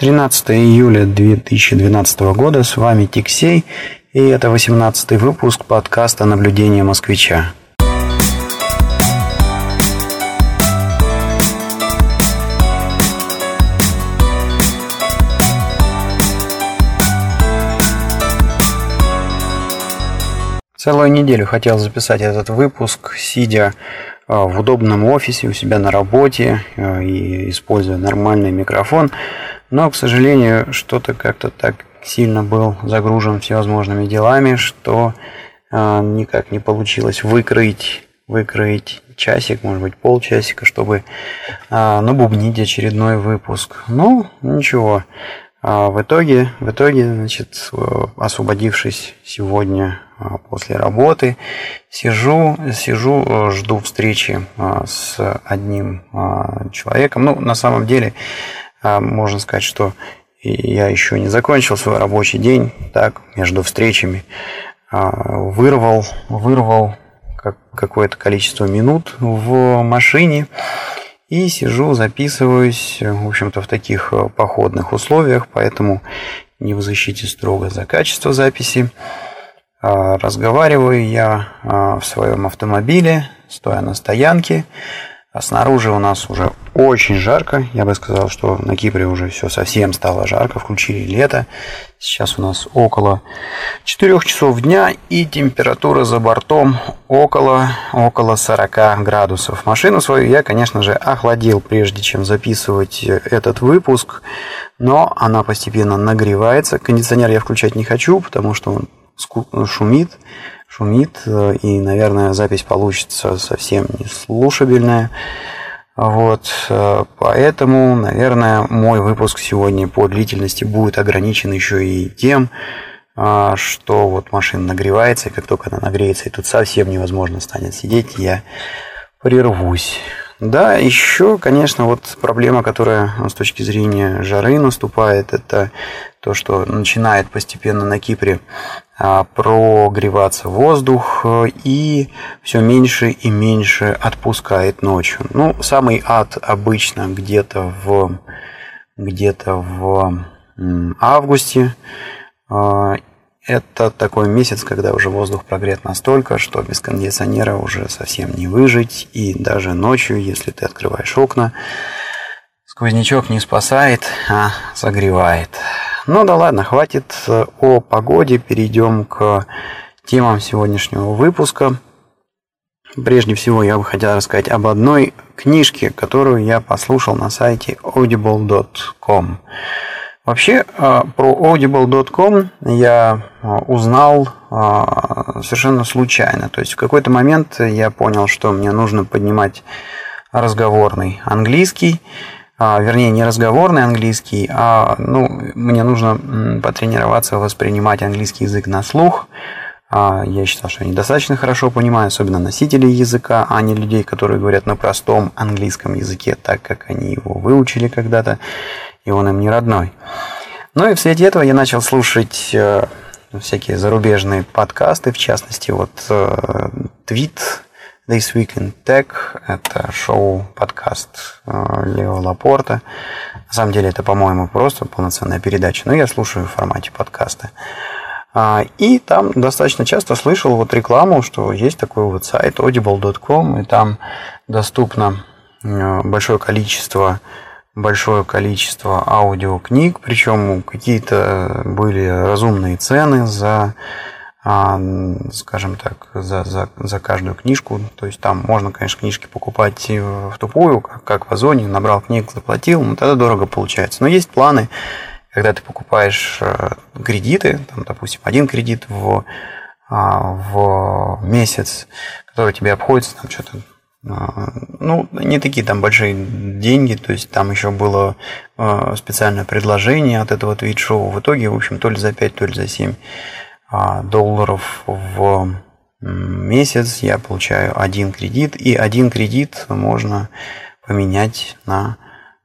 13 июля 2012 года, с вами Тиксей, и это 18 выпуск подкаста «Наблюдение москвича». Целую неделю хотел записать этот выпуск, сидя а, в удобном офисе у себя на работе а, и используя нормальный микрофон. Но, к сожалению, что-то как-то так сильно был загружен всевозможными делами, что э, никак не получилось выкроить, выкроить часик, может быть, полчасика, чтобы э, набубнить очередной выпуск. Ну, ничего. А в итоге, в итоге, значит, освободившись сегодня после работы, сижу, сижу, жду встречи с одним человеком. Ну, на самом деле, а можно сказать, что я еще не закончил свой рабочий день, так, между встречами, а, вырвал, вырвал какое-то количество минут в машине и сижу, записываюсь, в общем-то, в таких э, походных условиях, поэтому не в защите строго за качество записи. А, разговариваю я в своем автомобиле, стоя на стоянке. А снаружи у нас уже очень жарко. Я бы сказал, что на Кипре уже все совсем стало жарко. Включили лето. Сейчас у нас около 4 часов дня и температура за бортом около, около 40 градусов. Машину свою я, конечно же, охладил, прежде чем записывать этот выпуск. Но она постепенно нагревается. Кондиционер я включать не хочу, потому что он шумит шумит, э, и, наверное, запись получится совсем не слушабельная. Вот, э, поэтому, наверное, мой выпуск сегодня по длительности будет ограничен еще и тем, э, что вот машина нагревается, и как только она нагреется, и тут совсем невозможно станет сидеть, я прервусь. Да, еще, конечно, вот проблема, которая с точки зрения жары наступает, это то, что начинает постепенно на Кипре прогреваться воздух и все меньше и меньше отпускает ночью. Ну, самый ад обычно где-то в где-то в августе. А, это такой месяц, когда уже воздух прогрет настолько, что без кондиционера уже совсем не выжить. И даже ночью, если ты открываешь окна, сквознячок не спасает, а согревает. Ну да ладно, хватит э, о погоде, перейдем к темам сегодняшнего выпуска. Прежде всего, я бы хотел рассказать об одной книжке, которую я послушал на сайте audible.com. Вообще а, про audible.com я а, узнал совершенно случайно. То есть в какой-то момент я понял, что мне нужно поднимать разговорный английский. Вернее, не разговорный английский, а ну, мне нужно потренироваться воспринимать английский язык на слух. Я считал, что я недостаточно хорошо понимаю, особенно носителей языка, а не людей, которые говорят на простом английском языке, так как они его выучили когда-то и он им не родной. Ну и вслед этого я начал слушать э, всякие зарубежные подкасты, в частности, вот э, Tweet This Week in Tech, это шоу-подкаст э, Лео Лапорта. На самом деле это, по-моему, просто полноценная передача, но я слушаю в формате подкаста. А, и там достаточно часто слышал вот рекламу, что есть такой вот сайт audible.com, и там доступно большое количество большое количество аудиокниг, причем какие-то были разумные цены за, скажем так, за, за, за каждую книжку. То есть там можно, конечно, книжки покупать в тупую, как, как в Озоне, набрал книг, заплатил, но тогда дорого получается. Но есть планы, когда ты покупаешь э, кредиты, там, допустим, один кредит в, а, в месяц, который тебе обходится там что-то а, ну, не такие там большие деньги, то есть там еще было а, специальное предложение от этого твит-шоу. В итоге, в общем, то ли за 5, то ли за 7 а, долларов в месяц я получаю один кредит, и один кредит можно поменять на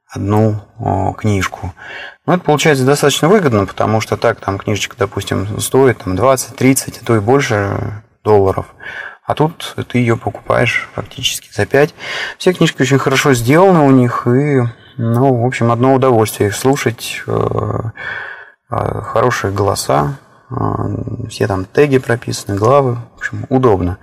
одну книжку. Ну, это получается достаточно выгодно, потому что так там книжечка, допустим, стоит там 20, 30, а то и больше долларов. А тут ты ее покупаешь фактически за 5. Все книжки очень хорошо сделаны у них, и Ну, в общем, одно удовольствие их слушать. Хорошие голоса, все там теги прописаны, главы. В общем, удобно.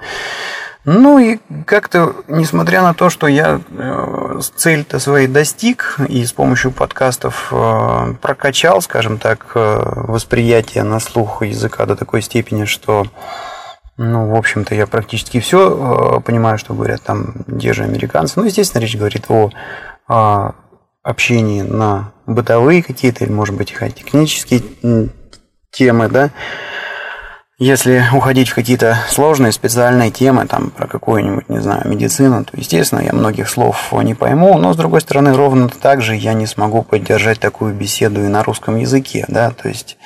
Ну и как-то, несмотря на то, что я э, цель-то своей достиг и с помощью подкастов э, прокачал, скажем так, э, восприятие на слух языка до такой степени, что, ну, в общем-то, я практически все понимаю, что говорят там те же американцы. Ну, естественно, речь говорит о, о общении на бытовые какие-то или, может быть, технические темы, да, если уходить в какие-то сложные специальные темы, там про какую-нибудь, не знаю, медицину, то, естественно, я многих слов не пойму, но, с другой стороны, ровно так же я не смогу поддержать такую беседу и на русском языке, да, то есть,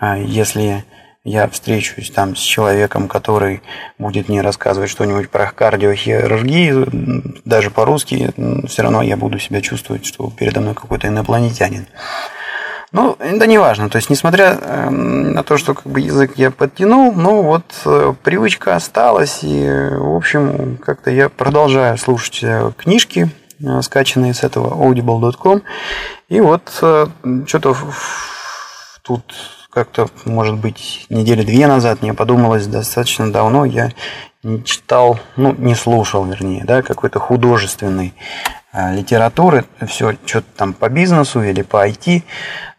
а, если я встречусь там с человеком, который будет мне рассказывать что-нибудь про кардиохирургию, даже по-русски, все равно я буду себя чувствовать, что передо мной какой-то инопланетянин. Ну, да не важно. То есть, несмотря эм, на то, что как бы язык я подтянул, ну вот э, привычка осталась, и, в общем, как-то я продолжаю слушать э, книжки, э, скачанные с этого audible.com. И вот что-то тут как-то, может быть, недели две назад мне подумалось достаточно давно, я не читал, ну, не слушал, вернее, да, какой-то художественной литературы, все что-то там по бизнесу или по IT.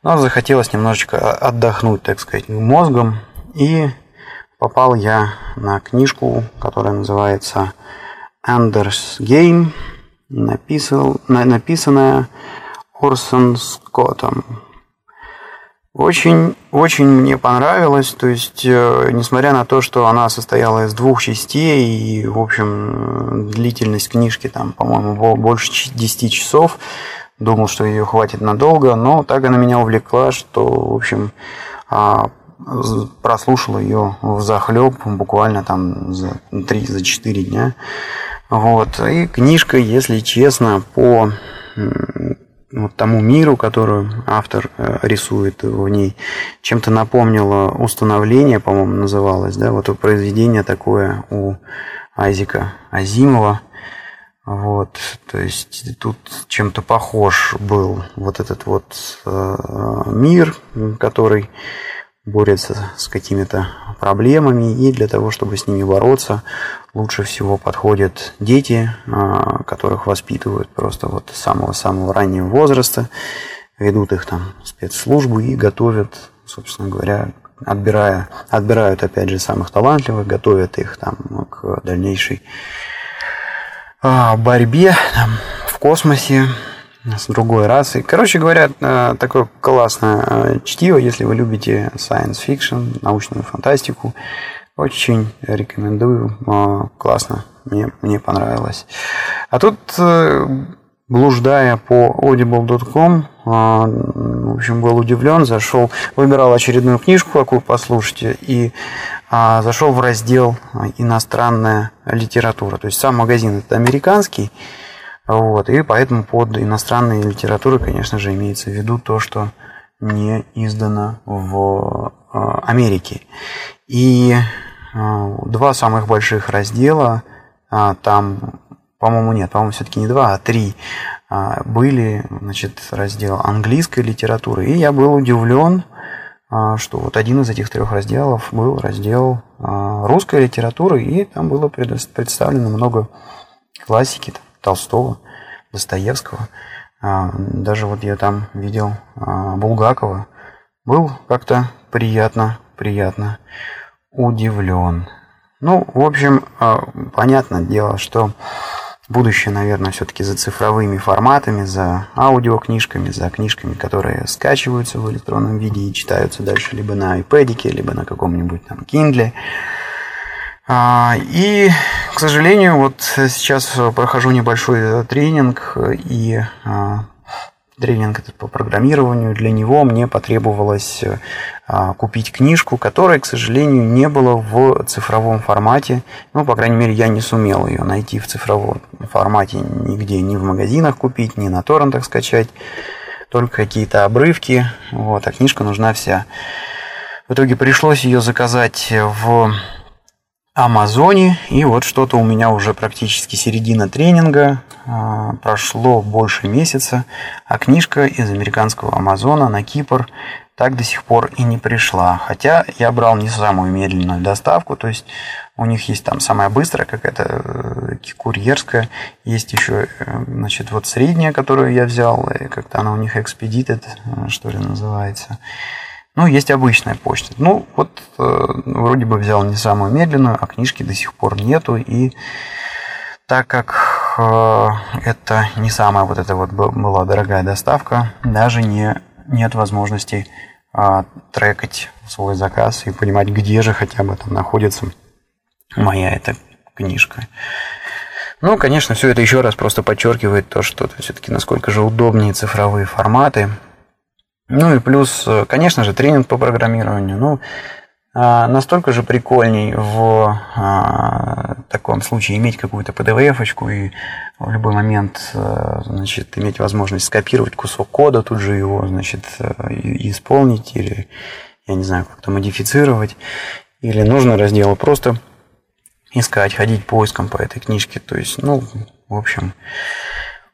Но захотелось немножечко отдохнуть, так сказать, мозгом. И попал я на книжку, которая называется Anders Game, написал, написанная Орсон Скоттом. Очень, очень мне понравилось, то есть, э, несмотря на то, что она состояла из двух частей, и, в общем, длительность книжки там, по-моему, больше 10 часов, думал, что ее хватит надолго, но так она меня увлекла, что, в общем, а, прослушал ее в захлеб буквально там за 3-4 дня. Вот. И книжка, если честно, по вот тому миру, который автор э, рисует в ней, чем-то напомнило установление, по-моему, называлось, да, вот произведение такое у Айзека Азимова. Вот, то есть тут чем-то похож был вот этот вот э, мир, который борется с какими-то проблемами, и для того, чтобы с ними бороться, лучше всего подходят дети, э, которых воспитывают просто вот с самого-самого раннего возраста, ведут их там спецслужбы и готовят, собственно говоря, отбирая, отбирают опять же самых талантливых, готовят их там к дальнейшей а, борьбе там, в космосе с другой расой. Короче говоря, э, такое классное э, чтиво, если вы любите science fiction, научную фантастику. Очень рекомендую. Э, классно. Мне, мне понравилось. А тут, блуждая по audible.com, в общем, был удивлен, зашел, выбирал очередную книжку, какую послушать, и а, зашел в раздел иностранная литература. То есть сам магазин это американский, вот, и поэтому под иностранной литературой, конечно же, имеется в виду то, что не издано в а, Америке. И а, два самых больших раздела, там, по-моему, нет, по-моему, все-таки не два, а три, были, значит, раздел английской литературы. И я был удивлен, а, что вот один из этих трех разделов был раздел а, русской литературы, и там было представлено много классики там, Толстого, Достоевского. А, даже вот я там видел Булгакова. Был как-то приятно, приятно удивлен. Ну, в общем, понятное дело, что Будущее, наверное, все-таки за цифровыми форматами, за аудиокнижками, за книжками, которые скачиваются в электронном виде и читаются дальше либо на iPad, либо на каком-нибудь там Kindle. А, и, к сожалению, вот сейчас прохожу небольшой тренинг, и а, тренинг по программированию. Для него мне потребовалось а, купить книжку, которая, к сожалению, не было в цифровом формате. Ну, по крайней мере, я не сумел ее найти в цифровом формате нигде, ни в магазинах купить, ни на торрентах скачать. Только какие-то обрывки. Вот, а книжка нужна вся. В итоге пришлось ее заказать в Амазоне. И вот что-то у меня уже практически середина тренинга. А, прошло больше месяца. А книжка из американского Амазона на Кипр так до сих пор и не пришла. Хотя я брал не самую медленную доставку. То есть у них есть там самая быстрая какая-то э, курьерская. Есть еще, э, значит, вот средняя, которую я взял. Как-то она у них Expedited, э, что ли, называется. Ну, есть обычная почта. Ну, вот э, вроде бы взял не самую медленную, а книжки до сих пор нету. И так как э, это не самая вот эта вот была дорогая доставка, даже не, нет возможности э, трекать свой заказ и понимать, где же хотя бы там находится моя эта книжка. Ну, конечно, все это еще раз просто подчеркивает то, что все-таки насколько же удобнее цифровые форматы, ну и плюс, э, конечно же, тренинг по программированию. Ну, а, настолько же прикольней в а, таком случае иметь какую-то PDF-очку и в любой момент э, значит, иметь возможность скопировать кусок кода, тут же его значит, э, исполнить или, я не знаю, как-то модифицировать. Или нужно раздел просто искать, ходить поиском по этой книжке. То есть, ну, в общем,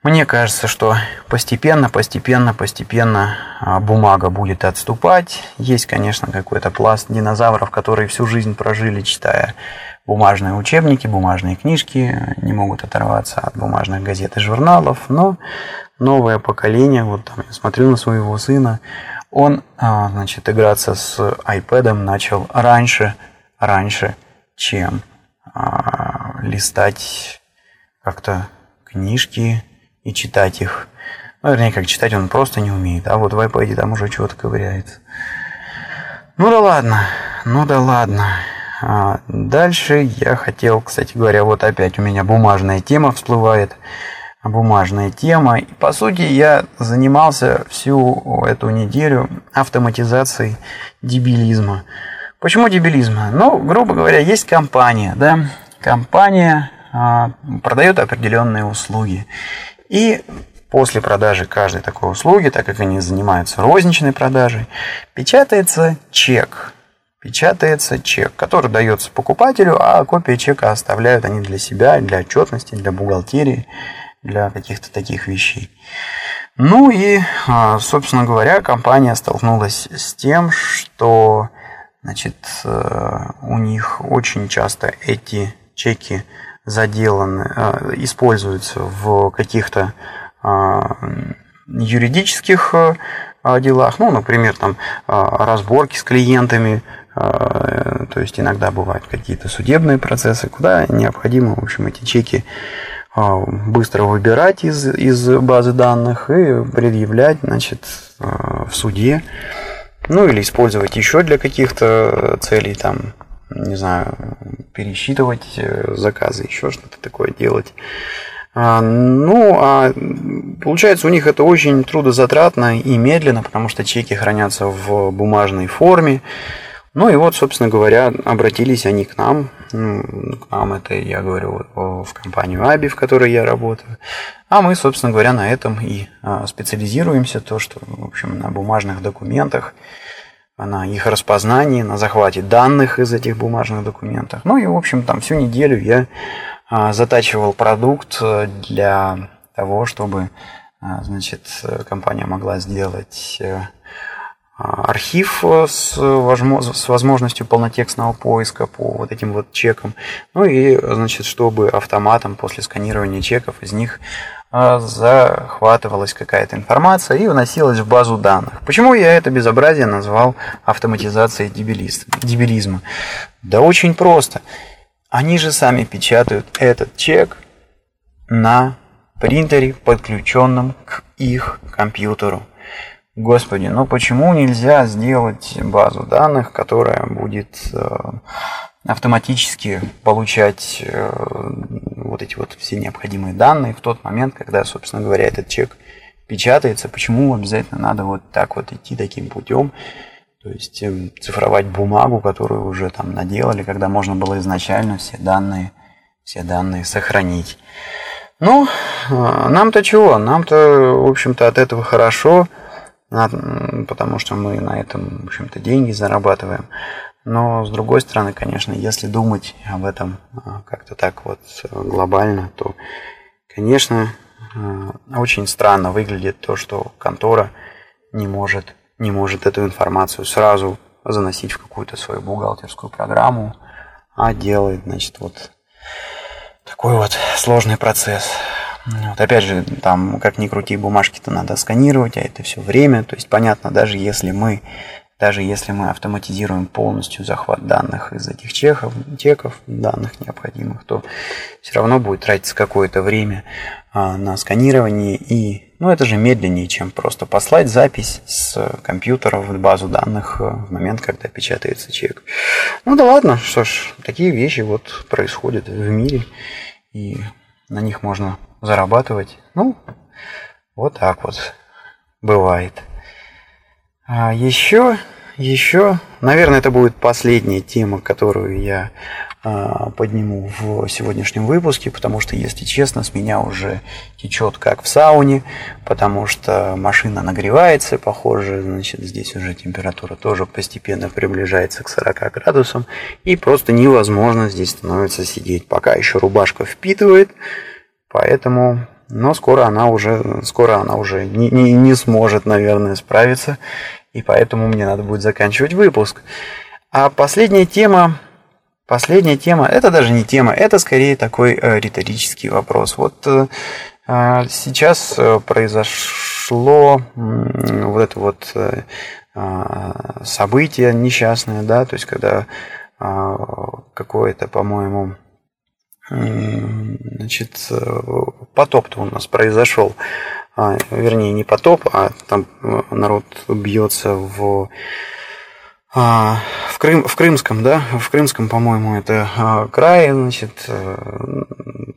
мне кажется, что постепенно, постепенно, постепенно а, бумага будет отступать. Есть, конечно, какой-то пласт динозавров, которые всю жизнь прожили, читая бумажные учебники, бумажные книжки, не могут оторваться от бумажных газет и журналов, но новое поколение, вот там я смотрю на своего сына, он, а, значит, играться с iPad начал раньше, раньше, чем а, листать как-то книжки, и читать их. Ну, вернее, как читать он просто не умеет, а вот в iPad там уже что-то ковыряется. Ну да ладно, ну да ладно. А дальше я хотел, кстати говоря, вот опять у меня бумажная тема всплывает. Бумажная тема. И по сути я занимался всю эту неделю автоматизацией дебилизма. Почему дебилизма? Ну, грубо говоря, есть компания, да, компания а, продает определенные услуги. И после продажи каждой такой услуги, так как они занимаются розничной продажей, печатается чек. Печатается чек, который дается покупателю, а копия чека оставляют они для себя, для отчетности, для бухгалтерии, для каких-то таких вещей. Ну и, а, собственно говоря, компания столкнулась с тем, что значит, э, у них очень часто эти чеки заделаны, э, используются в каких-то а, юридических э, делах, ну, например, там а, разборки с клиентами, а, то есть иногда бывают какие-то судебные процессы, куда необходимо, в общем, эти чеки быстро выбирать из, из базы данных и предъявлять, значит, в суде, ну, или использовать еще для каких-то целей, там, не знаю, пересчитывать э, заказы, еще что-то такое делать. А, ну, а получается у них это очень трудозатратно и медленно, потому что чеки хранятся в бумажной форме. Ну и вот, собственно говоря, обратились они к нам. Ну, к нам это я говорю в компанию Аби, в которой я работаю. А мы, собственно говоря, на этом и а, специализируемся, то, что, в общем, на бумажных документах на их распознании, на захвате данных из этих бумажных документов. Ну и, в общем, там всю неделю я а, затачивал продукт э, для того, чтобы а, значит, компания могла сделать э, архив с, с возможностью полнотекстного поиска по вот этим вот чекам. Ну и, значит, чтобы автоматом после сканирования чеков из них а, захватывалась какая-то информация и вносилась в базу данных. Почему я это безобразие назвал автоматизацией дебилизма? Да очень просто. Они же сами печатают этот чек на принтере, подключенном к их компьютеру. Господи, ну почему нельзя сделать базу данных, которая будет э, автоматически получать э, вот эти вот все необходимые данные в тот момент, когда, собственно говоря, этот чек печатается. Почему обязательно надо вот так вот идти таким путем? То есть эм, цифровать бумагу, которую уже там наделали, когда можно было изначально все данные, все данные сохранить. Ну, э, нам-то чего? Нам-то, в общем-то, от этого хорошо, потому что мы на этом, в общем-то, деньги зарабатываем. Но, с другой стороны, конечно, если думать об этом а, как-то так вот глобально, то, конечно, а, очень странно выглядит то, что контора не может, не может эту информацию сразу заносить в какую-то свою бухгалтерскую программу, а делает, значит, вот такой вот сложный процесс. Вот опять же, там, как ни крути, бумажки-то надо сканировать, а это все время. То есть, понятно, даже если мы даже если мы автоматизируем полностью захват данных из этих чеков, теков, данных необходимых, то все равно будет тратиться какое-то время а, на сканирование и ну, это же медленнее, чем просто послать запись с компьютера в базу данных в момент, когда печатается чек. Ну да ладно, что ж, такие вещи вот происходят в мире, и на них можно зарабатывать. Ну, вот так вот бывает. А еще, еще, наверное, это будет последняя тема, которую я а, подниму в сегодняшнем выпуске, потому что, если честно, с меня уже течет как в сауне, потому что машина нагревается, похоже, значит, здесь уже температура тоже постепенно приближается к 40 градусам, и просто невозможно здесь становится сидеть, пока еще рубашка впитывает, поэтому но скоро она уже, скоро она уже не, не, не сможет, наверное, справиться, и поэтому мне надо будет заканчивать выпуск. А последняя тема, последняя тема, это даже не тема, это скорее такой э, риторический вопрос. Вот э, а, сейчас э, произошло э, вот это вот э, а, событие несчастное, да, то есть когда э, какое-то, по-моему, значит, потоп-то у нас произошел. А, вернее, не потоп, а там э, народ бьется в а, в, Крым, в Крымском, да, в Крымском, по-моему, это а, край, значит, э,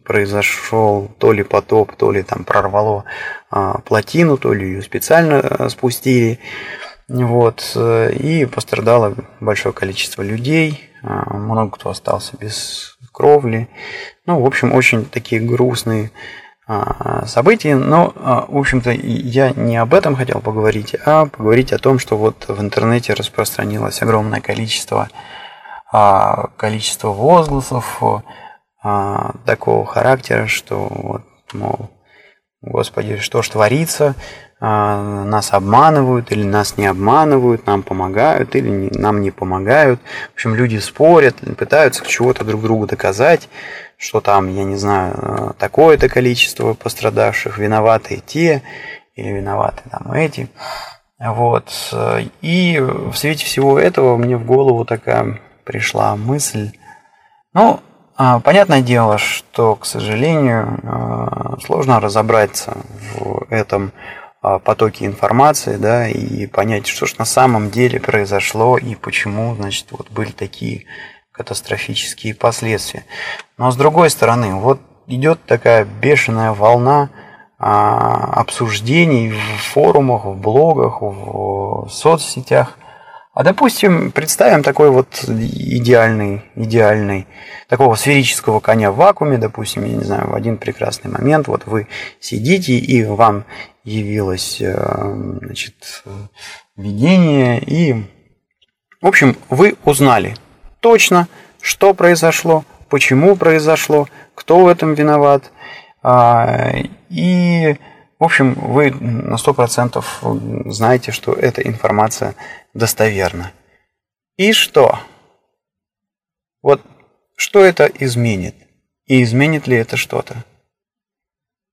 произошел то ли потоп, то ли там прорвало а, плотину, то ли ее специально э, спустили, вот, и пострадало большое количество людей, много кто остался без кровли, ну, в общем, очень такие грустные а, событий, но, а, в общем-то, я не об этом хотел поговорить, а поговорить о том, что вот в интернете распространилось огромное количество, а, количество возгласов такого характера, что вот, мол, Господи, что ж творится, нас обманывают или нас не обманывают, нам помогают или нам не помогают. В общем, люди спорят, пытаются чего-то друг другу доказать что там, я не знаю, э, такое-то количество пострадавших, виноваты те или виноваты там эти. Вот. И в свете всего этого мне в голову такая пришла мысль. Ну, а, понятное дело, что, к сожалению, э, сложно разобраться в этом потоке информации, да, и понять, что же на самом деле произошло и почему, значит, вот были такие катастрофические последствия. Но с другой стороны, вот идет такая бешеная волна а, обсуждений в форумах, в блогах, в соцсетях. А допустим, представим такой вот идеальный, идеальный, такого сферического коня в вакууме, допустим, я не знаю, в один прекрасный момент, вот вы сидите и вам явилось, э, значит, видение, и, в общем, вы узнали точно, что произошло, почему произошло, кто в этом виноват. А, и, в общем, вы на 100% знаете, что эта информация достоверна. И что? Вот что это изменит? И изменит ли это что-то?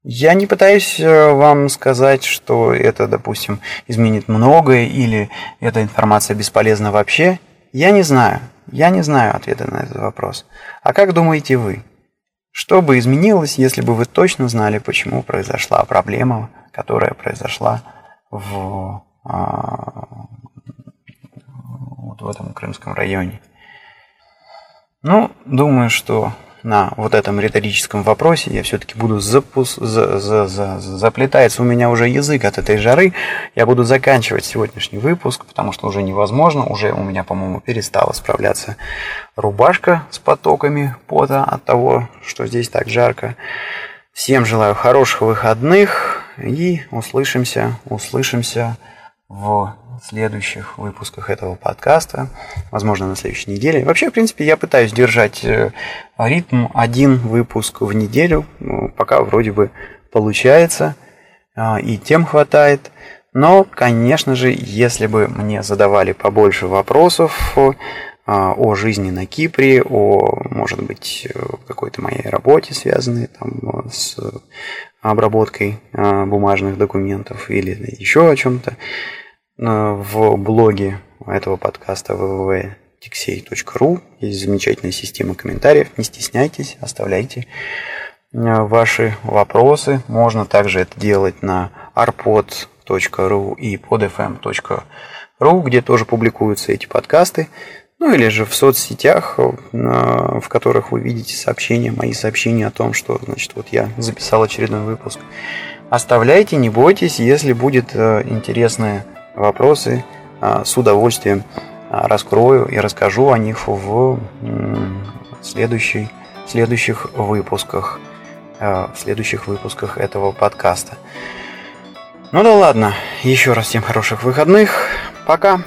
Я не пытаюсь э, вам сказать, что это, допустим, изменит многое или эта информация бесполезна вообще. Я не знаю. Я не знаю ответа на этот вопрос. А как думаете вы? Что бы изменилось, если бы вы точно знали, почему произошла проблема, которая произошла в, а, вот в этом крымском районе? Ну, думаю, что на вот этом риторическом вопросе я все-таки буду запус... за... За... За... заплетается у меня уже язык от этой жары. Я буду заканчивать сегодняшний выпуск, потому что уже невозможно. Уже у меня, по-моему, перестала справляться рубашка с потоками пота от того, что здесь так жарко. Всем желаю хороших выходных и услышимся, услышимся в следующих выпусках этого подкаста, возможно, на следующей неделе. Вообще, в принципе, я пытаюсь держать э, ритм один выпуск в неделю, ну, пока вроде бы получается, а, и тем хватает. Но, конечно же, если бы мне задавали побольше вопросов а, о жизни на Кипре, о, может быть, какой-то моей работе, связанной там, с обработкой бумажных документов или еще о чем-то, в блоге этого подкаста www.tixey.ru есть замечательная система комментариев. Не стесняйтесь, оставляйте ваши вопросы. Можно также это делать на arpod.ru и podfm.ru, где тоже публикуются эти подкасты. Ну или же в соцсетях, в которых вы видите сообщения, мои сообщения о том, что значит, вот я записал очередной выпуск. Оставляйте, не бойтесь, если будет э, интересная вопросы а, с удовольствием а, раскрою и расскажу о них в следующий, следующих выпусках а, в следующих выпусках этого подкаста. Ну да ладно, еще раз всем хороших выходных. Пока.